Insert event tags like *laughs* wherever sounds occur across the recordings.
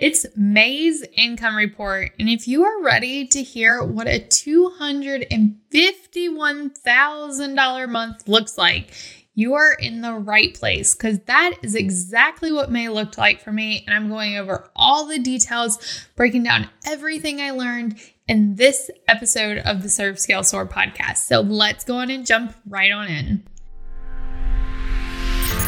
It's May's income report. And if you are ready to hear what a $251,000 month looks like, you are in the right place because that is exactly what May looked like for me. And I'm going over all the details, breaking down everything I learned in this episode of the Serve Scale Soar podcast. So let's go on and jump right on in.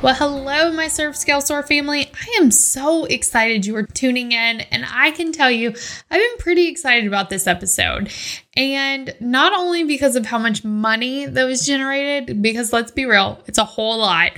Well, hello, my Serve Scale Soar family. I am so excited you are tuning in, and I can tell you, I've been pretty excited about this episode. And not only because of how much money that was generated, because let's be real, it's a whole lot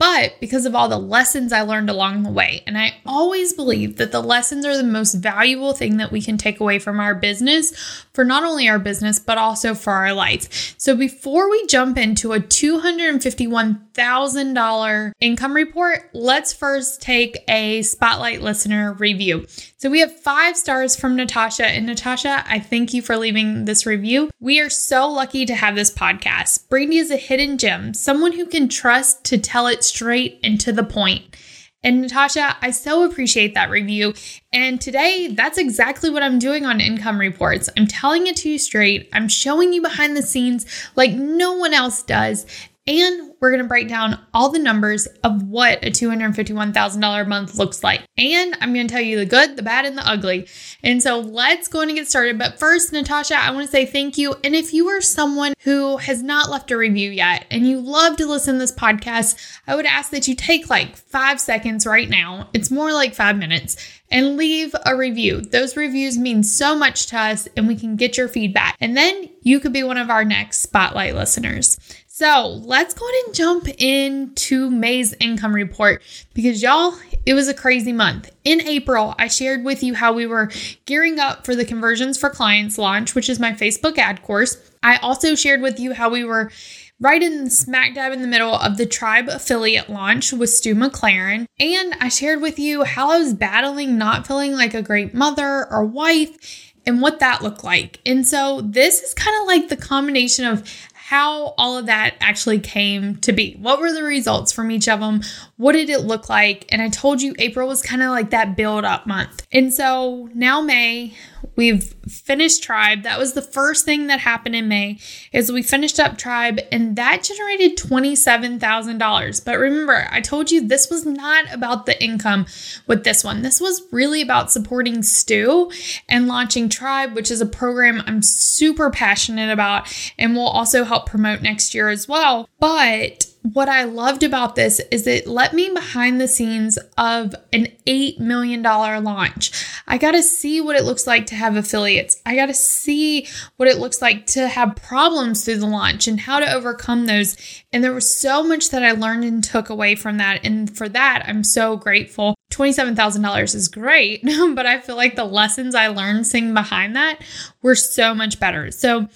but because of all the lessons I learned along the way. And I always believe that the lessons are the most valuable thing that we can take away from our business for not only our business, but also for our life. So before we jump into a $251,000 income report, let's first take a spotlight listener review. So we have five stars from Natasha. And Natasha, I thank you for leaving this review. We are so lucky to have this podcast. Brandy is a hidden gem, someone who can trust to tell it straight and to the point. And Natasha, I so appreciate that review. And today, that's exactly what I'm doing on income reports. I'm telling it to you straight. I'm showing you behind the scenes like no one else does. And we're going to break down all the numbers of what a $251,000 a month looks like. And I'm going to tell you the good, the bad, and the ugly. And so let's go and get started. But first, Natasha, I want to say thank you. And if you are someone who has not left a review yet and you love to listen to this podcast, I would ask that you take like five seconds right now. It's more like five minutes and leave a review. Those reviews mean so much to us and we can get your feedback. And then you could be one of our next spotlight listeners. So let's go ahead and jump into May's income report because y'all, it was a crazy month. In April, I shared with you how we were gearing up for the Conversions for Clients launch, which is my Facebook ad course. I also shared with you how we were right in smack dab in the middle of the Tribe affiliate launch with Stu McLaren. And I shared with you how I was battling not feeling like a great mother or wife and what that looked like. And so this is kind of like the combination of how all of that actually came to be. What were the results from each of them? What did it look like? And I told you April was kind of like that build up month. And so now May, we've finished Tribe. That was the first thing that happened in May is we finished up Tribe and that generated $27,000. But remember, I told you this was not about the income with this one. This was really about supporting Stu and launching Tribe, which is a program I'm super passionate about and will also help promote next year as well. But what I loved about this is it let me behind the scenes of an $8 million launch. I got to see what it looks like to have affiliates. I got to see what it looks like to have problems through the launch and how to overcome those. And there was so much that I learned and took away from that. And for that, I'm so grateful. $27,000 is great, *laughs* but I feel like the lessons I learned seeing behind that were so much better. So,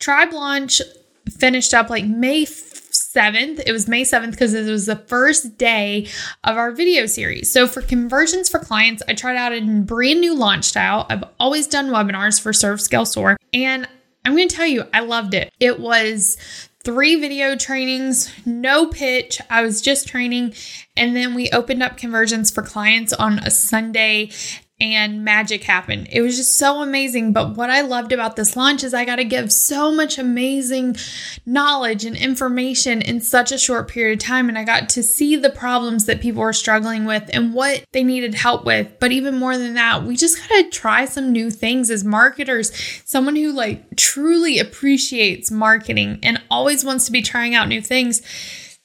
Tribe launch finished up like May 7th. It was May 7th because it was the first day of our video series. So for conversions for clients, I tried out a brand new launch style. I've always done webinars for Serve Scale Soar, and I'm going to tell you, I loved it. It was three video trainings, no pitch. I was just training. And then we opened up conversions for clients on a Sunday and magic happened. It was just so amazing. But what I loved about this launch is I got to give so much amazing knowledge and information in such a short period of time. And I got to see the problems that people were struggling with and what they needed help with. But even more than that, we just got to try some new things as marketers. Someone who like truly appreciates marketing and always wants to be trying out new things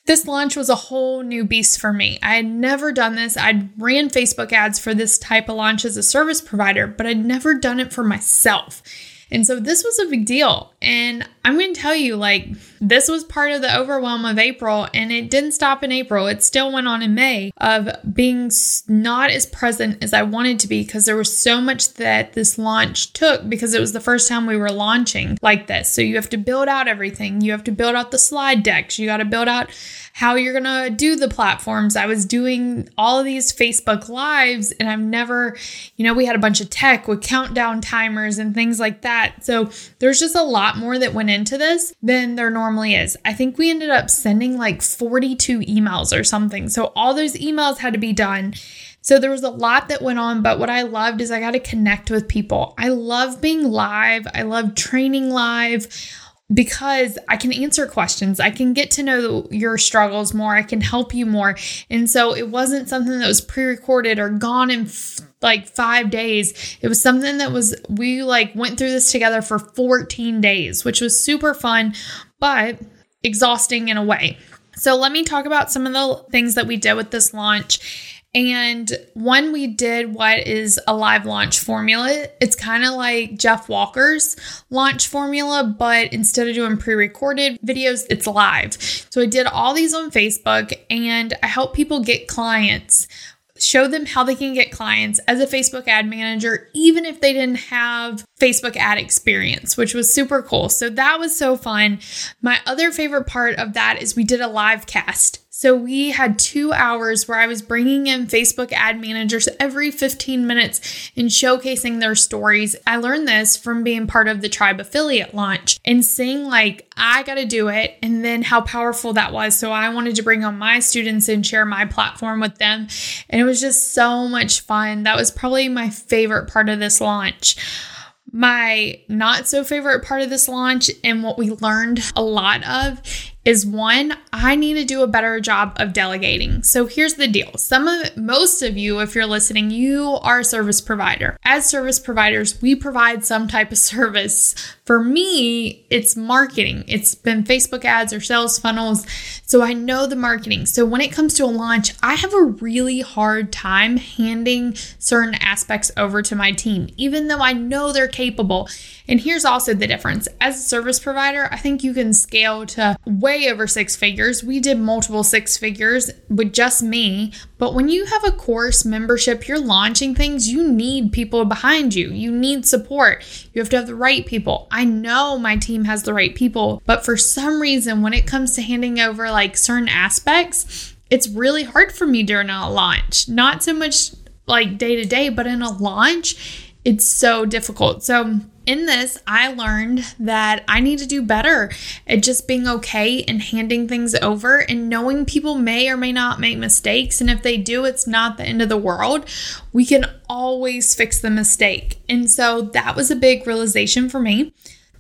this launch was a whole new beast for me. I had never done this. I'd ran Facebook ads for this type of launch as a service provider, but I'd never done it for myself. And so this was a big deal. And I'm going to tell you, like, this was part of the overwhelm of April, and it didn't stop in April. It still went on in May of being not as present as I wanted to be because there was so much that this launch took because it was the first time we were launching like this. So you have to build out everything, you have to build out the slide decks, you got to build out how you're going to do the platforms. I was doing all of these Facebook lives and I've never, you know, we had a bunch of tech with countdown timers and things like that. So there's just a lot more that went into this than there normally is. I think we ended up sending like 42 emails or something. So all those emails had to be done. So there was a lot that went on, but what I loved is I got to connect with people. I love being live. I love training live because I can answer questions. I can get to know your struggles more. I can help you more. And so it wasn't something that was pre recorded or gone in f- like five days. It was something that was, we like went through this together for 14 days, which was super fun, but exhausting in a way. So let me talk about some of the things that we did with this launch and one, we did what is a live launch formula. It's kind of like Jeff Walker's launch formula, but instead of doing pre recorded videos, it's live. So I did all these on Facebook and I help people get clients show them how they can get clients as a Facebook ad manager, even if they didn't have Facebook ad experience, which was super cool. So that was so fun. My other favorite part of that is we did a live cast. So we had two hours where I was bringing in Facebook ad managers every 15 minutes and showcasing their stories. I learned this from being part of the Tribe affiliate launch and seeing like, I got to do it and then how powerful that was. So I wanted to bring on my students and share my platform with them. And it was just so much fun. That was probably my favorite part of this launch. My not so favorite part of this launch and what we learned a lot of is one, I need to do a better job of delegating. So here's the deal. Some of most of you, if you're listening, you are a service provider. As service providers, we provide some type of *laughs* service. For me, it's marketing. It's been Facebook ads or sales funnels. So I know the marketing. So when it comes to a launch, I have a really hard time handing certain aspects over to my team, even though I know they're capable. And here's also the difference. As a service provider, I think you can scale to way over six figures. We did multiple six figures with just me. But when you have a course membership, you're launching things, you need people behind you. You need support. You have to have the right people. I know my team has the right people, but for some reason, when it comes to handing over like certain aspects, it's really hard for me during a launch. Not so much like day to day, but in a launch, it's so difficult. So, in this, I learned that I need to do better at just being okay and handing things over and knowing people may or may not make mistakes. And if they do, it's not the end of the world. We can always fix the mistake. And so that was a big realization for me.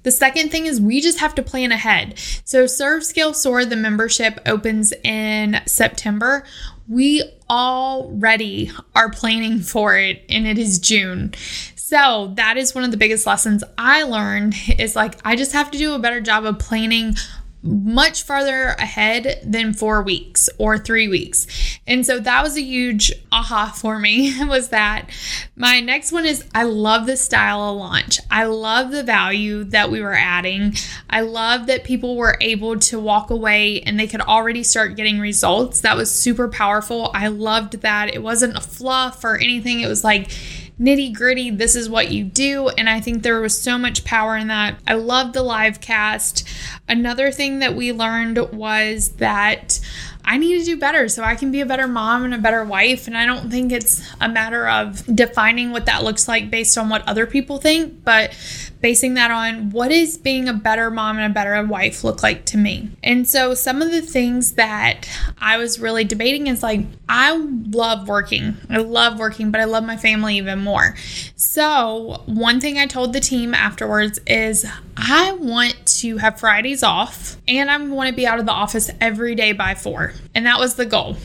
The second thing is we just have to plan ahead. So, Serve Scale Soar, the membership opens in September. We already are planning for it, and it is June. So that is one of the biggest lessons I learned is like I just have to do a better job of planning much farther ahead than four weeks or three weeks. And so that was a huge aha for me *laughs* was that my next one is I love the style of launch. I love the value that we were adding. I love that people were able to walk away and they could already start getting results. That was super powerful. I loved that. It wasn't a fluff or anything. It was like, nitty gritty, this is what you do. And I think there was so much power in that. I love the live cast. Another thing that we learned was that I need to do better so I can be a better mom and a better wife. And I don't think it's a matter of defining what that looks like based on what other people think, but basing that on what is being a better mom and a better wife look like to me. And so some of the things that I was really debating is like, I love working. I love working, but I love my family even more. So, one thing I told the team afterwards is I want to have Fridays off and I want to be out of the office every day by four. And that was the goal.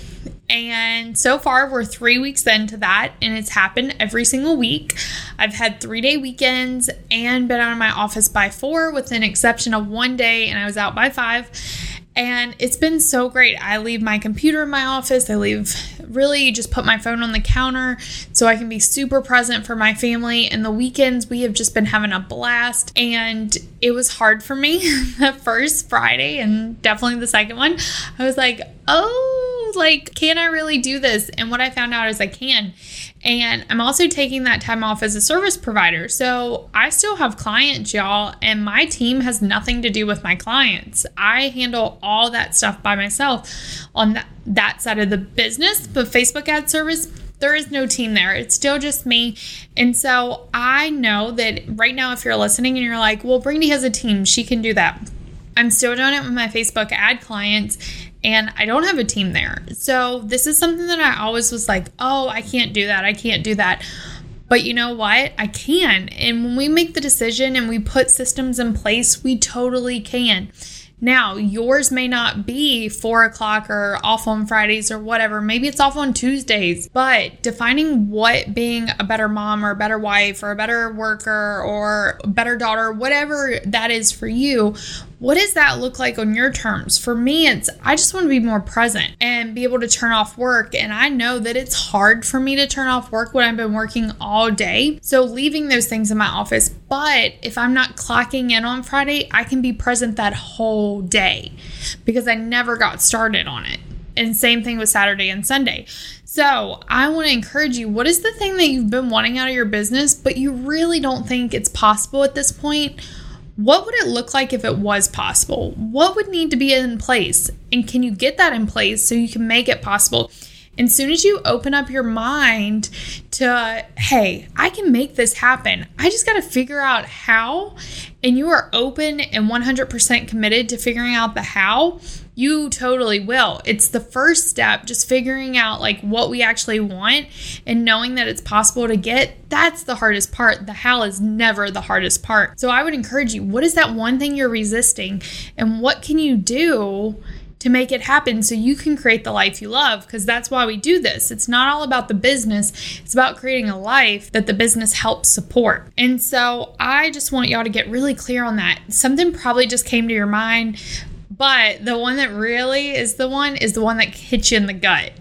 And so far, we're three weeks into that, and it's happened every single week. I've had three day weekends and been out of my office by four, with an exception of one day, and I was out by five. And it's been so great. I leave my computer in my office. I leave really just put my phone on the counter so I can be super present for my family. And the weekends, we have just been having a blast. And it was hard for me *laughs* the first Friday and definitely the second one. I was like, oh, like, can I really do this? And what I found out is I can. And I'm also taking that time off as a service provider. So I still have clients, y'all, and my team has nothing to do with my clients. I handle all that stuff by myself on that, that side of the business. But Facebook ad service, there is no team there. It's still just me. And so I know that right now, if you're listening and you're like, well, Brandy has a team, she can do that. I'm still doing it with my Facebook ad clients and I don't have a team there. So this is something that I always was like, oh, I can't do that. I can't do that. But you know what? I can. And when we make the decision and we put systems in place, we totally can. Now, yours may not be four o'clock or off on Fridays or whatever. Maybe it's off on Tuesdays, but defining what being a better mom or a better wife or a better worker or a better daughter, whatever that is for you, what does that look like on your terms? For me, it's I just want to be more present and be able to turn off work. And I know that it's hard for me to turn off work when I've been working all day. So leaving those things in my office. But if I'm not clocking in on Friday, I can be present that whole day because I never got started on it. And same thing with Saturday and Sunday. So, I want to encourage you what is the thing that you've been wanting out of your business, but you really don't think it's possible at this point? What would it look like if it was possible? What would need to be in place? And can you get that in place so you can make it possible? And as soon as you open up your mind to, hey, I can make this happen, I just got to figure out how, and you are open and 100% committed to figuring out the how, you totally will. It's the first step, just figuring out like what we actually want and knowing that it's possible to get. That's the hardest part. The how is never the hardest part. So I would encourage you what is that one thing you're resisting and what can you do? To make it happen so you can create the life you love because that's why we do this. It's not all about the business, it's about creating a life that the business helps support. And so I just want y'all to get really clear on that. Something probably just came to your mind but the one that really is the one is the one that hits you in the gut.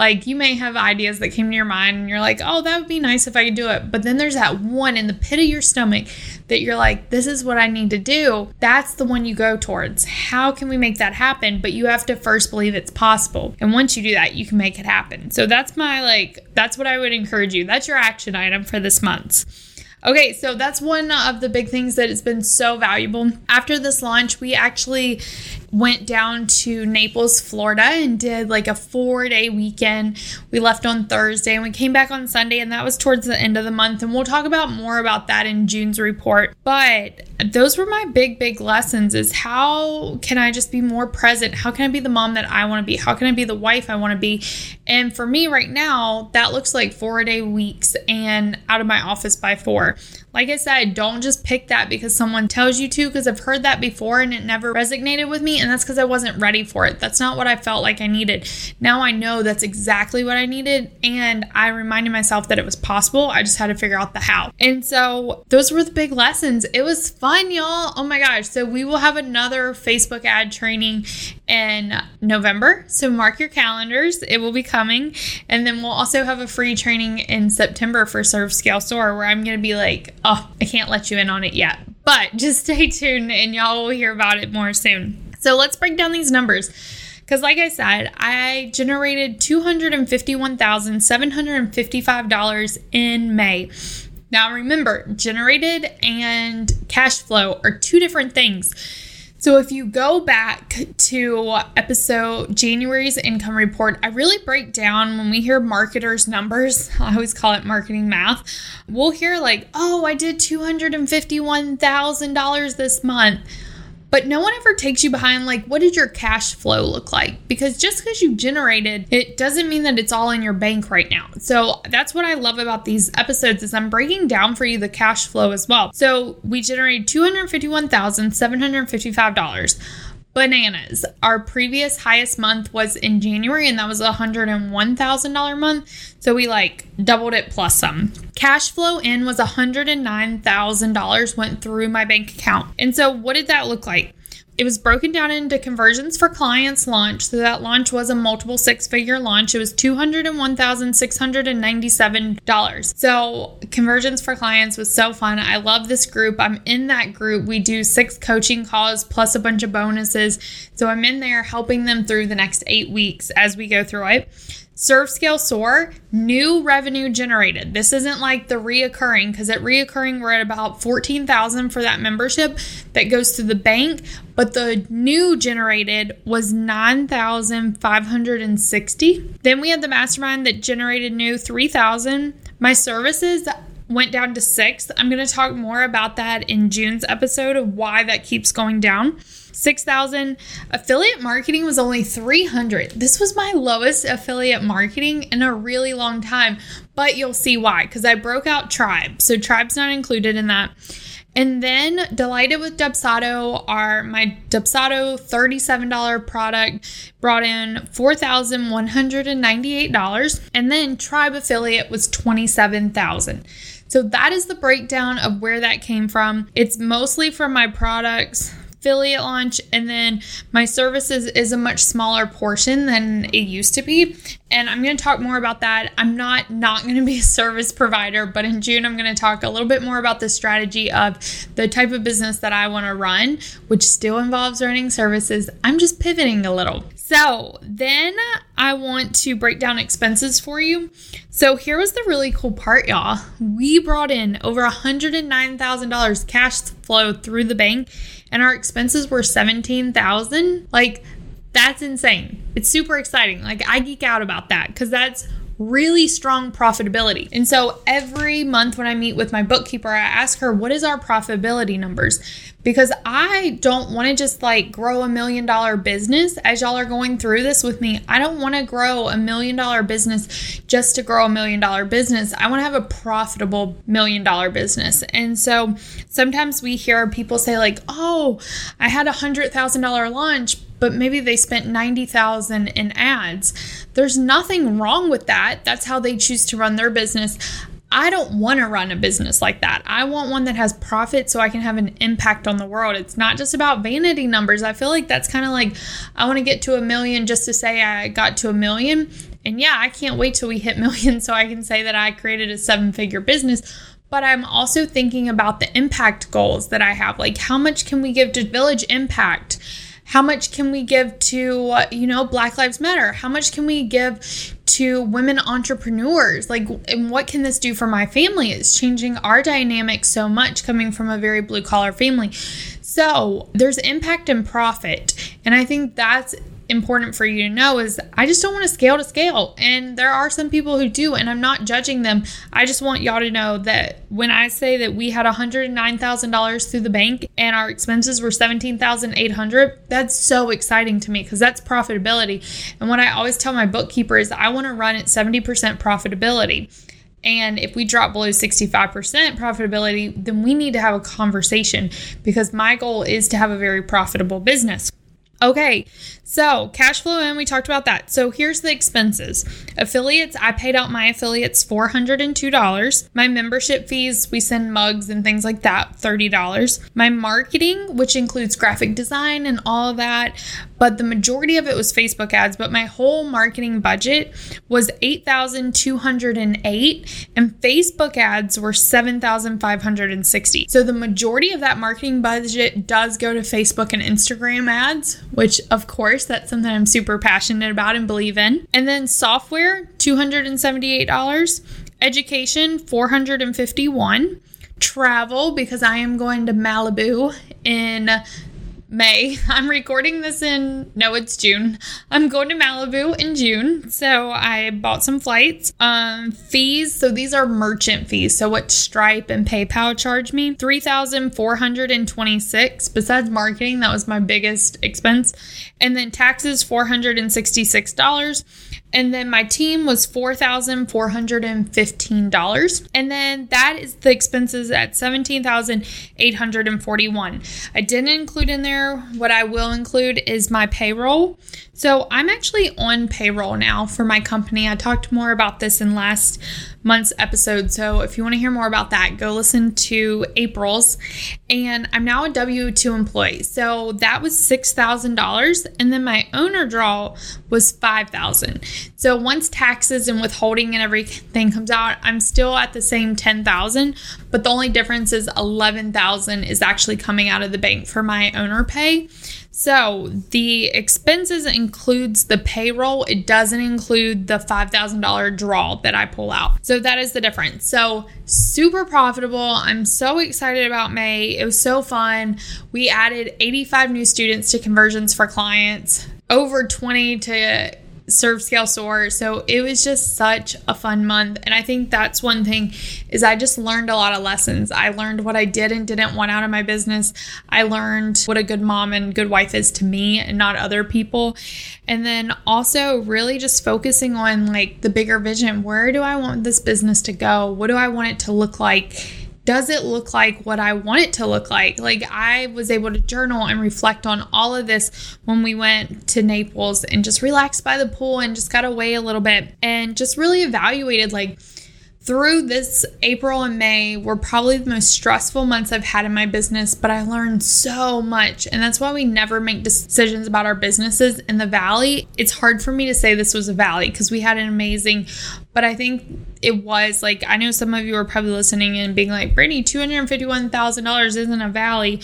Like you may have ideas that came to your mind and you're like, oh, that would be nice if I could do it. But then there's that one in the pit of your stomach that you're like, this is what I need to do. That's the one you go towards. How can we make that happen? But you have to first believe it's possible. And once you do that, you can make it happen. So that's my like, that's what I would encourage you. That's your action item for this month. Okay, so that's one of the big things that has been so valuable. After this launch, we actually went down to Naples, Florida, and did like a four day weekend. We left on Thursday and we came back on Sunday, and that was towards the end of the month. And we'll talk about more about that in June's report. But those were my big, big lessons is how can I just be more present? How can I be the mom that I want to be? How can I be the wife I want to be? And for me right now, that looks like four day weeks and out of my office by four. Like I said, don't just pick that because someone tells you to, because I've heard that before and it never resonated with me. And that's because I wasn't ready for it. That's not what I felt like I needed. Now I know that's exactly what I needed. And I reminded myself that it was possible. I just had to figure out the how. And so those were the big lessons. It was fun, y'all. Oh my gosh. So we will have another Facebook ad training in November. So mark your calendars. It will be coming. And then we'll also have a free training in September for Serve Scale Soar where I'm going to be like, oh, I can't let you in on it yet. But just *laughs* stay tuned and y'all will hear about it more soon. So let's break down these numbers. Because, like I said, I generated $251,755 in May. Now, remember, generated and cash flow are two different things. So if you go back to episode January's income report, I really break down when we hear marketers' numbers. *laughs* I always call it marketing math. We'll hear like, "Oh, I did $251,000 this month." But no one ever takes you behind, like, what did your cash flow look like? Because just because you generated, it doesn't mean that it's all in your bank right now. So that's what I love about these episodes is I'm breaking down for you the cash flow as well. So we generated $251,755 bananas. Our previous highest month was in January, and that was a $101,000 month. So we like doubled it plus some. Cash flow in was a $109,000 went through my bank account. And so what did that look like? It was broken down into conversions for clients launch. So that launch was a multiple six figure launch. It was $201,697. So conversions for clients was so fun. I love this group. I'm in that group. We do six coaching calls plus a bunch of bonuses. So I'm in there helping them through the next eight weeks as we go through it. Serve Scale Soar, new revenue generated. This isn't like the reoccurring because at reoccurring we're at about 14,000 for that membership that goes to the bank, but the new generated was 9,560. Then we had the mastermind that generated new 3,000. My services went down to 6. I'm going to talk more about that in June's episode of why that keeps going down. 6,000. Affiliate marketing was only 300. This was my lowest affiliate marketing in a really long time, but you'll see why because I broke out Tribe. So Tribe's not included in that. And then Delighted with Dubsado are my Dubsado $37 product brought in $4,198 and then Tribe affiliate was 27,000. So that is the breakdown of where that came from. It's mostly from my products affiliate launch and then my services is a much smaller portion than it used to be. And i'm going to talk more about that. I'm not not going to be a service provider but in june i'm going to talk a little bit more about the strategy of the type of business that i want to run which still involves running services. I'm just pivoting a little. So then I want to break down expenses for you. So here was the really cool part, y'all. We brought in over $109,000 cash flow through the bank and our expenses were 17,000. Like that's insane. It's super exciting. Like I geek out about that cuz that's really strong profitability. And so every month when I meet with my bookkeeper, I ask her, what is our profitability numbers? Because I don't want to just like grow a million dollar business as y'all are going through this with me. I don't want to grow a million dollar business just to grow a million dollar business. I want to have a profitable million dollar business. And so sometimes we hear people say, like, oh, I had a hundred thousand dollar launch, but maybe they spent 90,000 in ads. There's nothing wrong with that. That's how they choose to run their business. I don't want to run a business like that. I want one that has profit so I can have an impact on the world. It's not just about vanity numbers. I feel like that's kind of like I want to get to a million just to say I got to a million. And yeah, I can't wait till we hit *laughs* million so I can say that I created a seven figure business but I'm also thinking about the impact goals that I have. Like, how much can we give to Village Impact? How much can we give to, you know, Black Lives Matter? How much can we give to women entrepreneurs? Like, and what can this do for my family? It's changing our dynamic so much coming from a very blue collar family. So there's impact and profit. And I think that's important for you to know is I just don't want to scale to scale. And there are some people who do, and I'm not judging them. I just want y'all to know that when I say that we had $109,000 through the bank and our expenses were 17,800, that's so exciting to me because that's profitability. And what I always tell my bookkeeper is I want to run at 70% profitability. And if we drop below 65% profitability, then we need to have a conversation because my goal is to have a very profitable business. Okay, so cash flow in, we talked about that. So here's the expenses. Affiliates, I paid out my affiliates $402. My membership fees, we send mugs and things like that, $30. My marketing, which includes graphic design and all that, but the majority of it was Facebook ads, but my whole marketing budget was 8,208 and Facebook ads were 7,560. So the majority of that marketing budget does go to Facebook and Instagram ads, which of course that's something I'm super passionate about and believe in. And then software, $278, education, 451 travel because I am going to Malibu in May. *laughs* I'm recording this in no, it's June. I'm going to Malibu in June, so I bought some flights. Um, fees. So these are merchant fees. So what Stripe and PayPal charge me three thousand four hundred and twenty six. Besides marketing, that was my biggest expense, and then taxes four hundred and then my team was $4,415. And then that is the expenses at 17,841. I didn't include in there what I will include is my payroll. So I'm actually on payroll now for my company. I talked more about this in last month's episode. So if you want to hear more about that, go listen to April's. And I'm now a W 2 employee. So that was $6,000. And then my owner draw was 5000 So once taxes and withholding and everything comes out, I'm still at the same 10000 but the only difference is 11000 is actually coming out of the bank for my owner pay. So the expenses includes the payroll. It doesn't include the $5,000 draw that I pull out. So that is the difference. So super profitable. I'm so excited about May. It was so fun. We added 85 new students to conversions for clients, over 20 to serve scale soar so it was just such a fun month. And i think that's one thing is i just learned a lot of lessons. I learned what i did and didn't want out of my business. I learned what a good mom and good wife is to me and not other people. And then also really just focusing on like the bigger vision. Where do i want this business to go? What do i want it to look like does it look like what I want it to look like? Like, I was able to journal and reflect on all of this when we went to Naples and just relaxed by the pool and just got away a little bit and just really evaluated, like, through this April and May were probably the most stressful months I've had in my business, but I learned so much. And that's why we never make decisions about our businesses in the valley. It's hard for me to say this was a valley because we had an amazing, but I think it was like, I know some of you are probably listening and being like, Brittany, $251,000 isn't a valley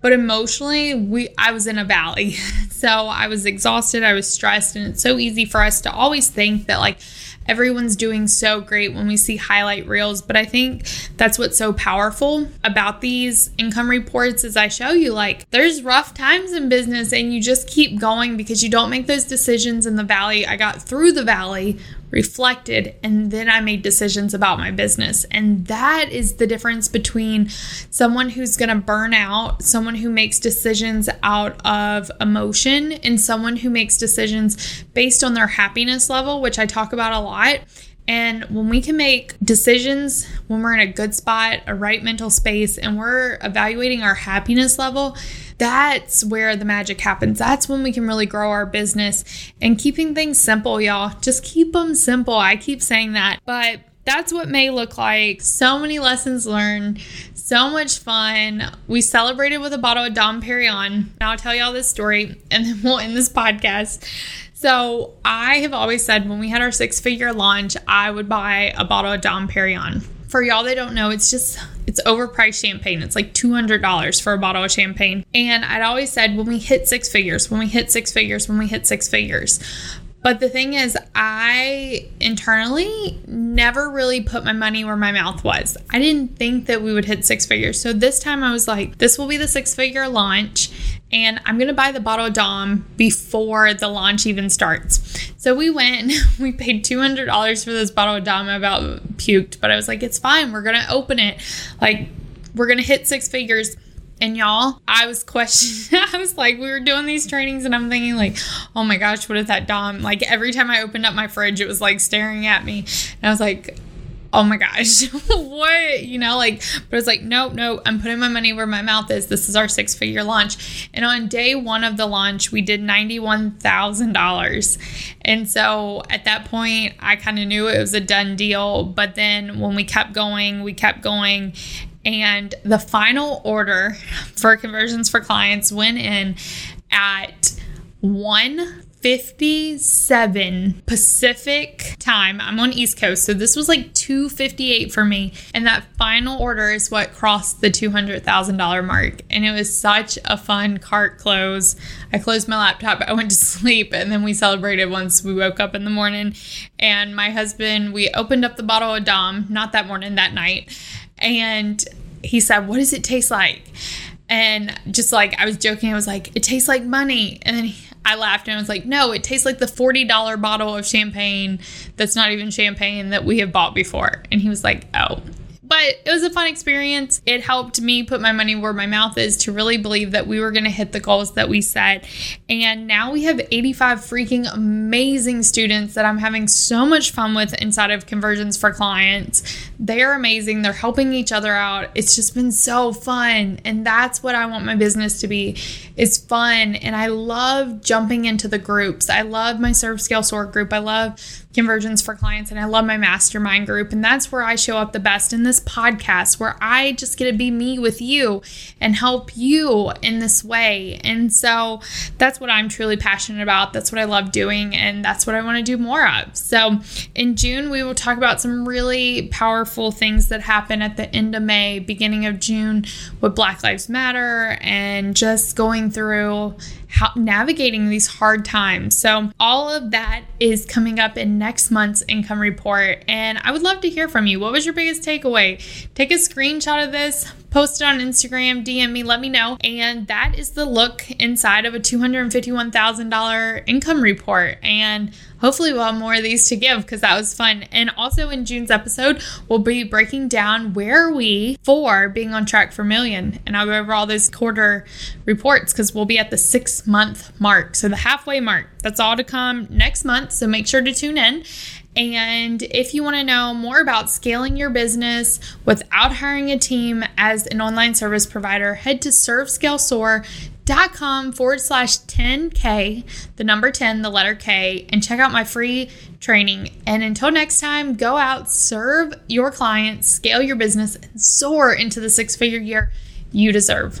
but emotionally we i was in a valley *laughs* so i was exhausted i was stressed and it's so easy for us to always think that like everyone's doing so great when we see highlight reels but i think that's what's so powerful about these income reports is i show you like there's rough times in business and you just keep going because you don't make those decisions in the valley. I got through the valley reflected, and then I made decisions about my business. And that is the difference between someone who's going to burn out, someone who makes decisions out of emotion, and someone who makes decisions based on their happiness level, which I talk about a lot. And when we can make decisions when we're in a good spot, a right mental space, and we're evaluating our happiness level, that's where the magic happens. That's when we can really grow our business and keeping things simple, y'all. Just keep them simple. I keep saying that, but that's what may look like. So many lessons learned, so much fun. We celebrated with a bottle of Dom Perignon. I'll tell y'all this story and then we'll end this podcast. So I have always said when we had our six figure launch, I would buy a bottle of Dom Perignon for y'all that don't know, it's just it's overpriced champagne. It's like $200 for a bottle of champagne. And I'd always said when we hit six figures, when we hit six figures, when we hit six figures. But the thing is, I internally never really put my money where my mouth was. I didn't think that we would hit six figures. So this time I was like, this will be the six figure launch, and I'm gonna buy the bottle of Dom before the launch even starts. So we went, *laughs* we paid $200 for this bottle of Dom. I about puked, but I was like, it's fine. We're gonna open it. Like, we're gonna hit six figures. And y'all, I was questioning. *laughs* I was like, we were doing these trainings, and I'm thinking, like, oh my gosh, what if that Dom? Like, every time I opened up my fridge, it was like staring at me. And I was like, oh my gosh, *laughs* what? You know, like, but it's like, nope, nope, I'm putting my money where my mouth is. This is our six figure launch. And on day one of the launch, we did $91,000. And so at that point, I kind of knew it was a done deal. But then when we kept going, we kept going. And the final order for conversions for clients went in at 157 Pacific time. I'm on East Coast, so this was like 258 for me. And that final order is what crossed the $200,000 mark. And it was such a fun cart close. I closed my laptop, I went to sleep, and then we celebrated once we woke up in the morning. And my husband, we opened up the bottle of Dom, not that morning, that night and he said, What does it taste like? And just like I was joking, I was like, It tastes like money. And then he, I laughed and I was like, No, it tastes like the $40 bottle of champagne that's not even champagne that we have bought before. And he was like, Oh. But it was a fun experience. It helped me put my money where my mouth is to really believe that we were going to hit the goals that we set. And now we have 85 freaking amazing students that I'm having so much fun with inside of Conversions for Clients. They are amazing. They're helping each other out. It's just been so fun. And that's what I want my business to be. It's fun. And I love jumping into the groups. I love my Serve Scale Soar group. I love conversions for clients and I love my mastermind group. And that's where I show up the best in this podcast, where I just get to be me with you and help you in this way. And so that's what I'm truly passionate about. That's what I love doing. And that's what I want to do more of. So in June, we will talk about some really powerful things that happen at the end of May, beginning of June with Black Lives Matter and just going through how navigating these hard times. So, all of that is coming up in next month's income report. And I would love to hear from you. What was your biggest takeaway? Take a screenshot of this, post it on Instagram, DM me, let me know. And that is the look inside of a $251,000 income report. And hopefully we'll have more of these to give because that was fun. And also in June's episode, we'll be breaking down where are we for being on track for million. And I'll go over all those quarter reports because we'll be at the month mark. So the halfway mark. That's all to come next month. So make sure to tune in. And if you want to know more about scaling your business without hiring a team as an online service provider, head to servescalesoar.com forward slash 10K, the number 10, the letter K, and check out my free training. And until next time, go out, serve your clients, scale your business, and soar into the six figure year you deserve.